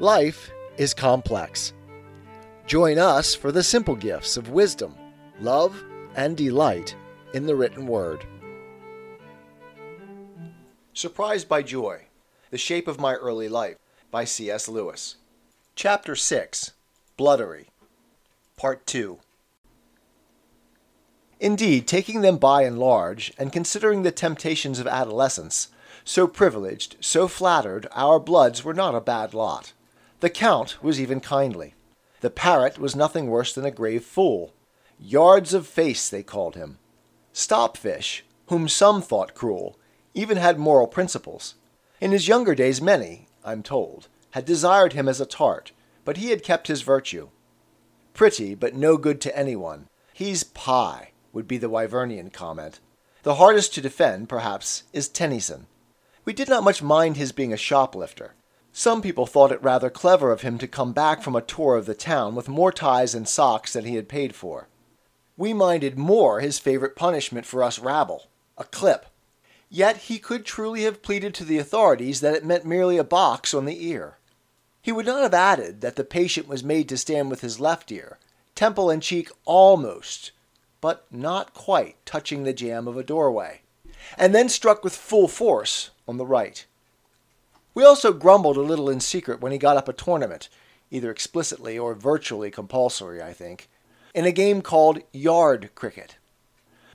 Life is complex. Join us for the simple gifts of wisdom, love, and delight in the written word. Surprised by Joy The Shape of My Early Life by C.S. Lewis. Chapter 6 Bloodery. Part 2. Indeed, taking them by and large, and considering the temptations of adolescence, so privileged, so flattered, our bloods were not a bad lot. The Count was even kindly. The parrot was nothing worse than a grave fool. Yards of face, they called him. Stopfish, whom some thought cruel, even had moral principles. In his younger days, many, I'm told, had desired him as a tart, but he had kept his virtue. Pretty, but no good to anyone. He's pi, would be the Wyvernian comment. The hardest to defend, perhaps, is Tennyson. We did not much mind his being a shoplifter. Some people thought it rather clever of him to come back from a tour of the town with more ties and socks than he had paid for. We minded more his favorite punishment for us rabble a clip. Yet he could truly have pleaded to the authorities that it meant merely a box on the ear. He would not have added that the patient was made to stand with his left ear, temple and cheek almost, but not quite touching the jamb of a doorway, and then struck with full force on the right. We also grumbled a little in secret when he got up a tournament, either explicitly or virtually compulsory, I think, in a game called Yard Cricket.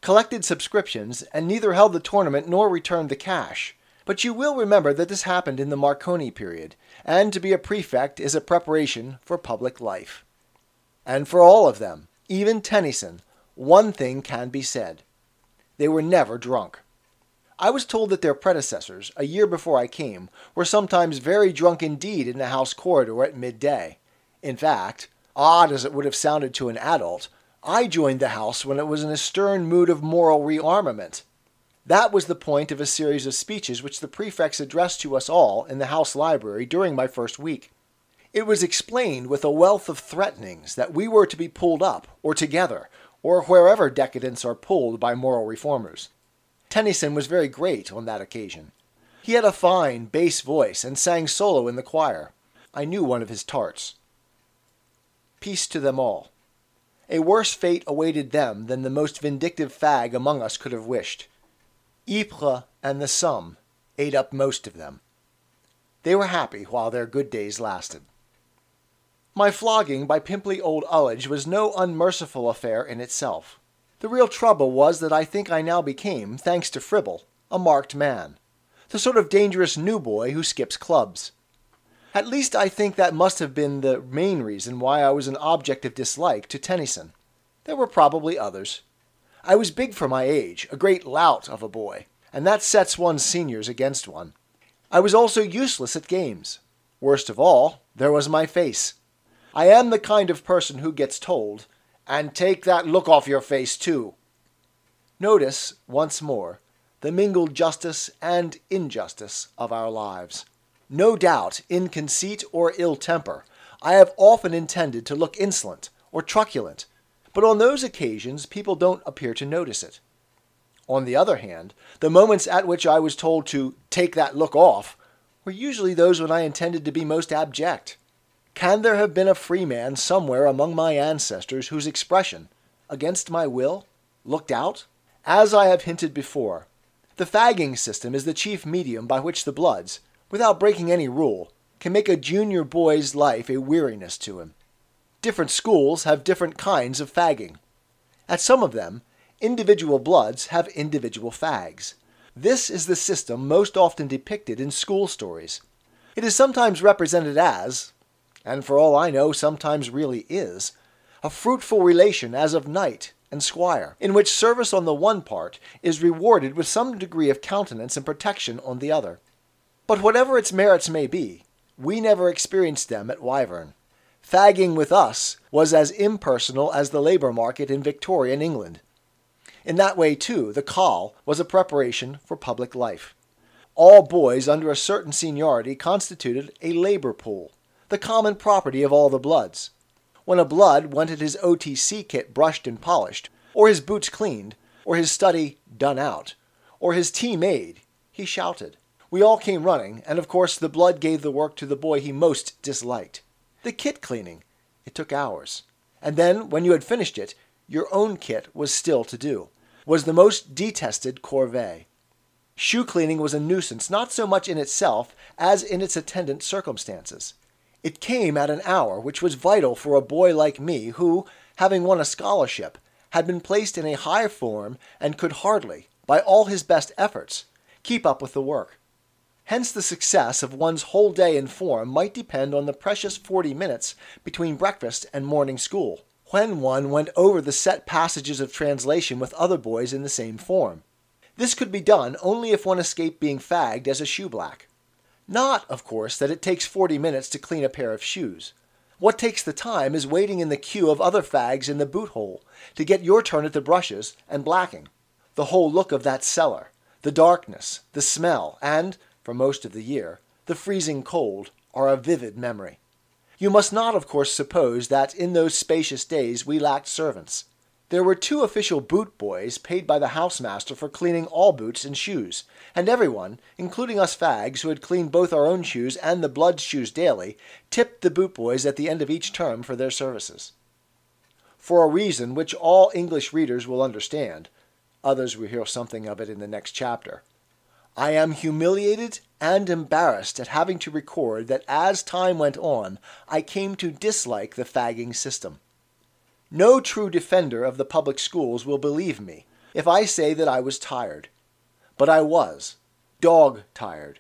Collected subscriptions, and neither held the tournament nor returned the cash. But you will remember that this happened in the Marconi period, and to be a prefect is a preparation for public life. And for all of them, even Tennyson, one thing can be said. They were never drunk. I was told that their predecessors, a year before I came, were sometimes very drunk indeed in the house corridor at midday. In fact, odd as it would have sounded to an adult, I joined the house when it was in a stern mood of moral rearmament. That was the point of a series of speeches which the prefects addressed to us all in the house library during my first week. It was explained with a wealth of threatenings that we were to be pulled up, or together, or wherever decadents are pulled by moral reformers. Tennyson was very great on that occasion. He had a fine bass voice and sang solo in the choir. I knew one of his tarts. Peace to them all. A worse fate awaited them than the most vindictive fag among us could have wished. Ypres and the Somme ate up most of them. They were happy while their good days lasted. My flogging by pimply old Ullage was no unmerciful affair in itself. The real trouble was that I think I now became, thanks to Fribble, a marked man. The sort of dangerous new boy who skips clubs. At least I think that must have been the main reason why I was an object of dislike to Tennyson. There were probably others. I was big for my age, a great lout of a boy, and that sets one's seniors against one. I was also useless at games. Worst of all, there was my face. I am the kind of person who gets told, and take that look off your face, too. Notice, once more, the mingled justice and injustice of our lives. No doubt, in conceit or ill temper, I have often intended to look insolent or truculent, but on those occasions people don't appear to notice it. On the other hand, the moments at which I was told to take that look off were usually those when I intended to be most abject. Can there have been a free man somewhere among my ancestors whose expression, against my will, looked out? As I have hinted before, the fagging system is the chief medium by which the Bloods, without breaking any rule, can make a junior boy's life a weariness to him. Different schools have different kinds of fagging. At some of them, individual Bloods have individual fags. This is the system most often depicted in school stories. It is sometimes represented as, and for all I know sometimes really is, a fruitful relation as of knight and squire, in which service on the one part is rewarded with some degree of countenance and protection on the other. But whatever its merits may be, we never experienced them at Wyvern. Fagging with us was as impersonal as the labour market in Victorian England. In that way, too, the Coll was a preparation for public life. All boys under a certain seniority constituted a labour pool the common property of all the Bloods. When a Blood wanted his OTC kit brushed and polished, or his boots cleaned, or his study done out, or his tea made, he shouted. We all came running, and of course the blood gave the work to the boy he most disliked. The kit cleaning. It took hours. And then, when you had finished it, your own kit was still to do, was the most detested corvée. Shoe cleaning was a nuisance not so much in itself as in its attendant circumstances. It came at an hour which was vital for a boy like me who, having won a scholarship, had been placed in a high form and could hardly, by all his best efforts, keep up with the work. Hence, the success of one's whole day in form might depend on the precious forty minutes between breakfast and morning school, when one went over the set passages of translation with other boys in the same form. This could be done only if one escaped being fagged as a shoeblack. Not, of course, that it takes 40 minutes to clean a pair of shoes. What takes the time is waiting in the queue of other fags in the boot hole to get your turn at the brushes and blacking. The whole look of that cellar, the darkness, the smell, and, for most of the year, the freezing cold, are a vivid memory. You must not, of course, suppose that in those spacious days we lacked servants. There were two official boot boys paid by the housemaster for cleaning all boots and shoes, and everyone, including us fags who had cleaned both our own shoes and the blood shoes daily, tipped the boot boys at the end of each term for their services. For a reason which all English readers will understand, others will hear something of it in the next chapter. I am humiliated and embarrassed at having to record that as time went on, I came to dislike the fagging system. No true defender of the public schools will believe me if I say that I was tired. But I was. Dog tired.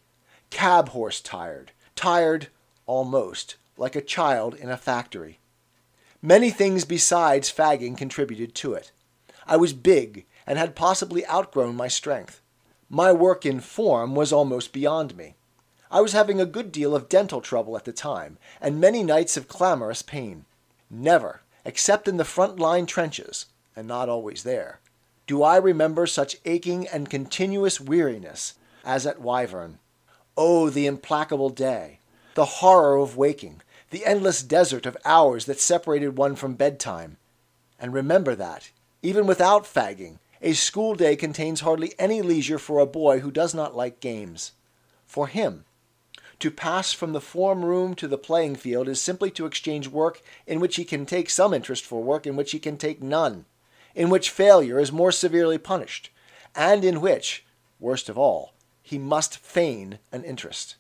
Cab horse tired. Tired, almost, like a child in a factory. Many things besides fagging contributed to it. I was big and had possibly outgrown my strength. My work in form was almost beyond me. I was having a good deal of dental trouble at the time, and many nights of clamorous pain. Never except in the front line trenches, and not always there, do I remember such aching and continuous weariness as at Wyvern. Oh, the implacable day, the horror of waking, the endless desert of hours that separated one from bedtime. And remember that, even without fagging, a school day contains hardly any leisure for a boy who does not like games. For him, to pass from the form room to the playing field is simply to exchange work in which he can take some interest for work in which he can take none, in which failure is more severely punished, and in which, worst of all, he must feign an interest.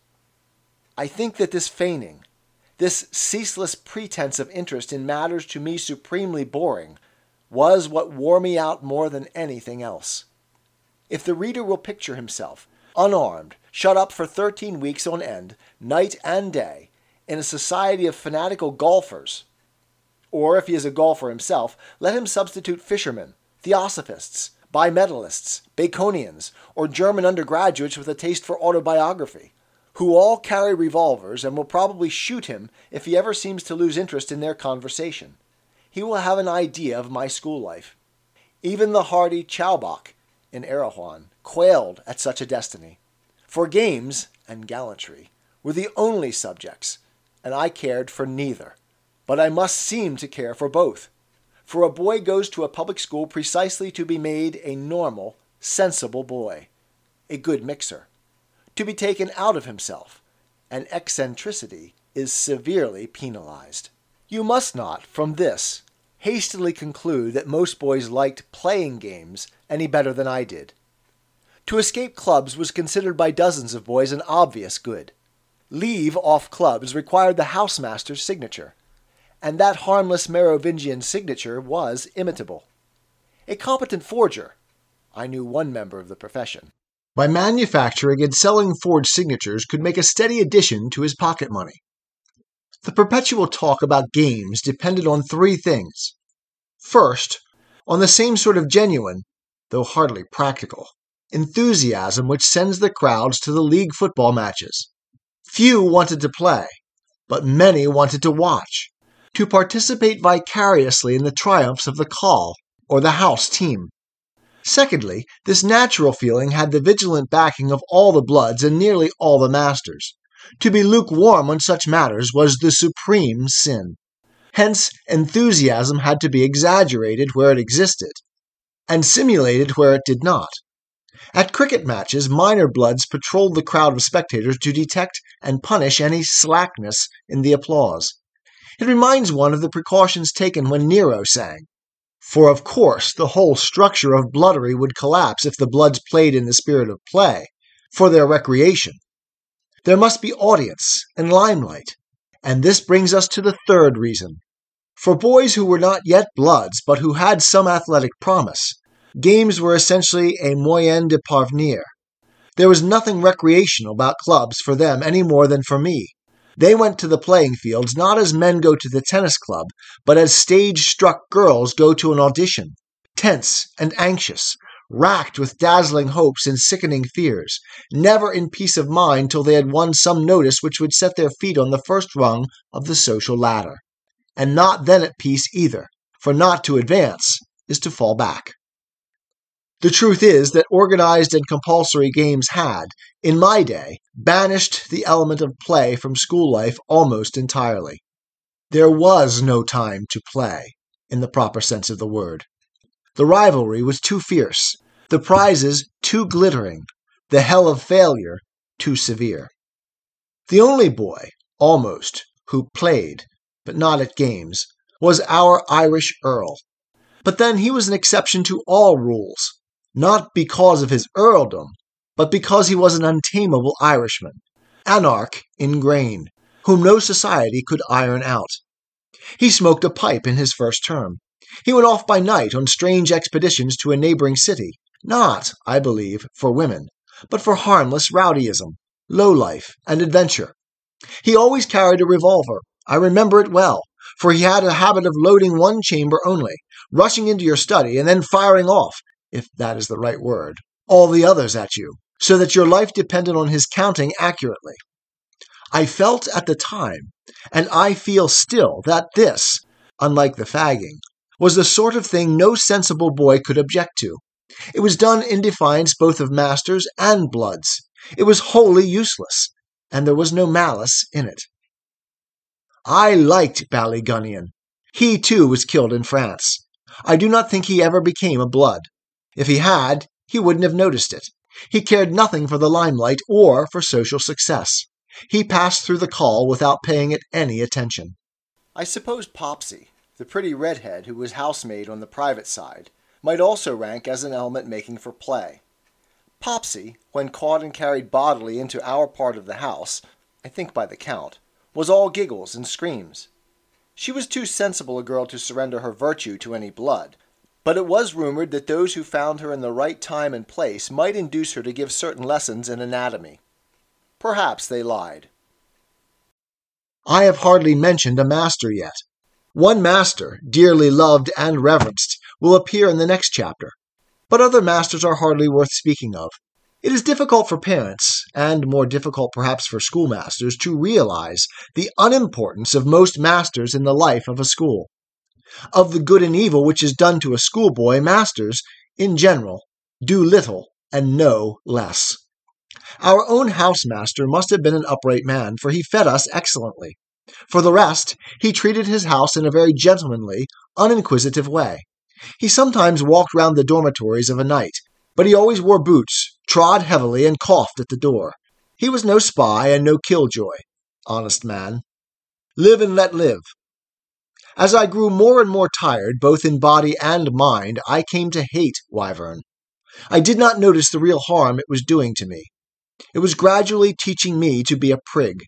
I think that this feigning, this ceaseless pretense of interest in matters to me supremely boring, was what wore me out more than anything else. If the reader will picture himself, unarmed, shut up for 13 weeks on end, night and day, in a society of fanatical golfers. Or, if he is a golfer himself, let him substitute fishermen, theosophists, bimetallists, Baconians, or German undergraduates with a taste for autobiography, who all carry revolvers and will probably shoot him if he ever seems to lose interest in their conversation. He will have an idea of my school life. Even the hardy Chowbok in Erewhon quailed at such a destiny. For games and gallantry were the only subjects, and I cared for neither. But I must seem to care for both. For a boy goes to a public school precisely to be made a normal, sensible boy, a good mixer, to be taken out of himself, and eccentricity is severely penalized. You must not, from this, hastily conclude that most boys liked playing games any better than I did. To escape clubs was considered by dozens of boys an obvious good. Leave off clubs required the housemaster's signature, and that harmless Merovingian signature was imitable. A competent forger, I knew one member of the profession, by manufacturing and selling forged signatures could make a steady addition to his pocket money. The perpetual talk about games depended on three things. First, on the same sort of genuine, though hardly practical, enthusiasm which sends the crowds to the league football matches. Few wanted to play, but many wanted to watch, to participate vicariously in the triumphs of the Coll or the house team. Secondly, this natural feeling had the vigilant backing of all the bloods and nearly all the masters. To be lukewarm on such matters was the supreme sin. Hence, enthusiasm had to be exaggerated where it existed, and simulated where it did not. At cricket matches, minor bloods patrolled the crowd of spectators to detect and punish any slackness in the applause. It reminds one of the precautions taken when Nero sang. For of course the whole structure of bloodery would collapse if the bloods played in the spirit of play, for their recreation. There must be audience and limelight, and this brings us to the third reason. For boys who were not yet bloods, but who had some athletic promise, games were essentially a moyen de parvenir. There was nothing recreational about clubs for them any more than for me. They went to the playing fields not as men go to the tennis club, but as stage struck girls go to an audition, tense and anxious, racked with dazzling hopes and sickening fears, never in peace of mind till they had won some notice which would set their feet on the first rung of the social ladder. And not then at peace either, for not to advance is to fall back. The truth is that organized and compulsory games had, in my day, banished the element of play from school life almost entirely. There was no time to play, in the proper sense of the word. The rivalry was too fierce, the prizes too glittering, the hell of failure too severe. The only boy, almost, who played, but not at games, was our Irish Earl. But then he was an exception to all rules not because of his earldom, but because he was an untamable Irishman, anarch in grain, whom no society could iron out. He smoked a pipe in his first term. He went off by night on strange expeditions to a neighboring city, not, I believe, for women, but for harmless rowdyism, low life, and adventure. He always carried a revolver. I remember it well, for he had a habit of loading one chamber only, rushing into your study, and then firing off, if that is the right word, all the others at you, so that your life depended on his counting accurately. I felt at the time, and I feel still, that this, unlike the fagging, was the sort of thing no sensible boy could object to. It was done in defiance both of masters and bloods. It was wholly useless, and there was no malice in it. I liked Ballygunion. He too was killed in France. I do not think he ever became a blood. If he had, he wouldn't have noticed it. He cared nothing for the limelight or for social success. He passed through the Coll without paying it any attention. I suppose Popsy, the pretty redhead who was housemaid on the private side, might also rank as an element making for play. Popsy, when caught and carried bodily into our part of the house, I think by the count, was all giggles and screams. She was too sensible a girl to surrender her virtue to any blood, but it was rumored that those who found her in the right time and place might induce her to give certain lessons in anatomy. Perhaps they lied. I have hardly mentioned a master yet. One master, dearly loved and reverenced, will appear in the next chapter, but other masters are hardly worth speaking of. It is difficult for parents, and more difficult perhaps for schoolmasters, to realize the unimportance of most masters in the life of a school of the good and evil which is done to a schoolboy, masters, in general, do little and no less. Our own housemaster must have been an upright man, for he fed us excellently. For the rest, he treated his house in a very gentlemanly, uninquisitive way. He sometimes walked round the dormitories of a night, but he always wore boots, trod heavily, and coughed at the door. He was no spy and no killjoy. Honest man. Live and let live. As I grew more and more tired, both in body and mind, I came to hate Wyvern. I did not notice the real harm it was doing to me. It was gradually teaching me to be a prig.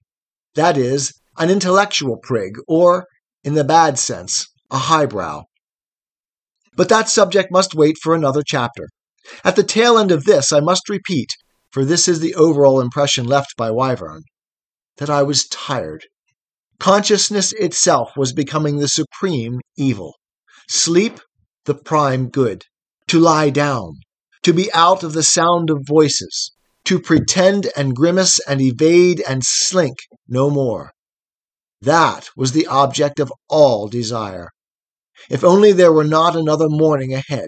That is, an intellectual prig, or, in the bad sense, a highbrow. But that subject must wait for another chapter. At the tail end of this, I must repeat, for this is the overall impression left by Wyvern, that I was tired. Consciousness itself was becoming the supreme evil. Sleep, the prime good. To lie down. To be out of the sound of voices. To pretend and grimace and evade and slink no more. That was the object of all desire. If only there were not another morning ahead.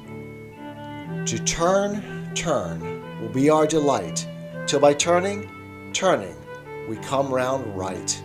To turn, turn will be our delight, till by turning, turning, we come round right.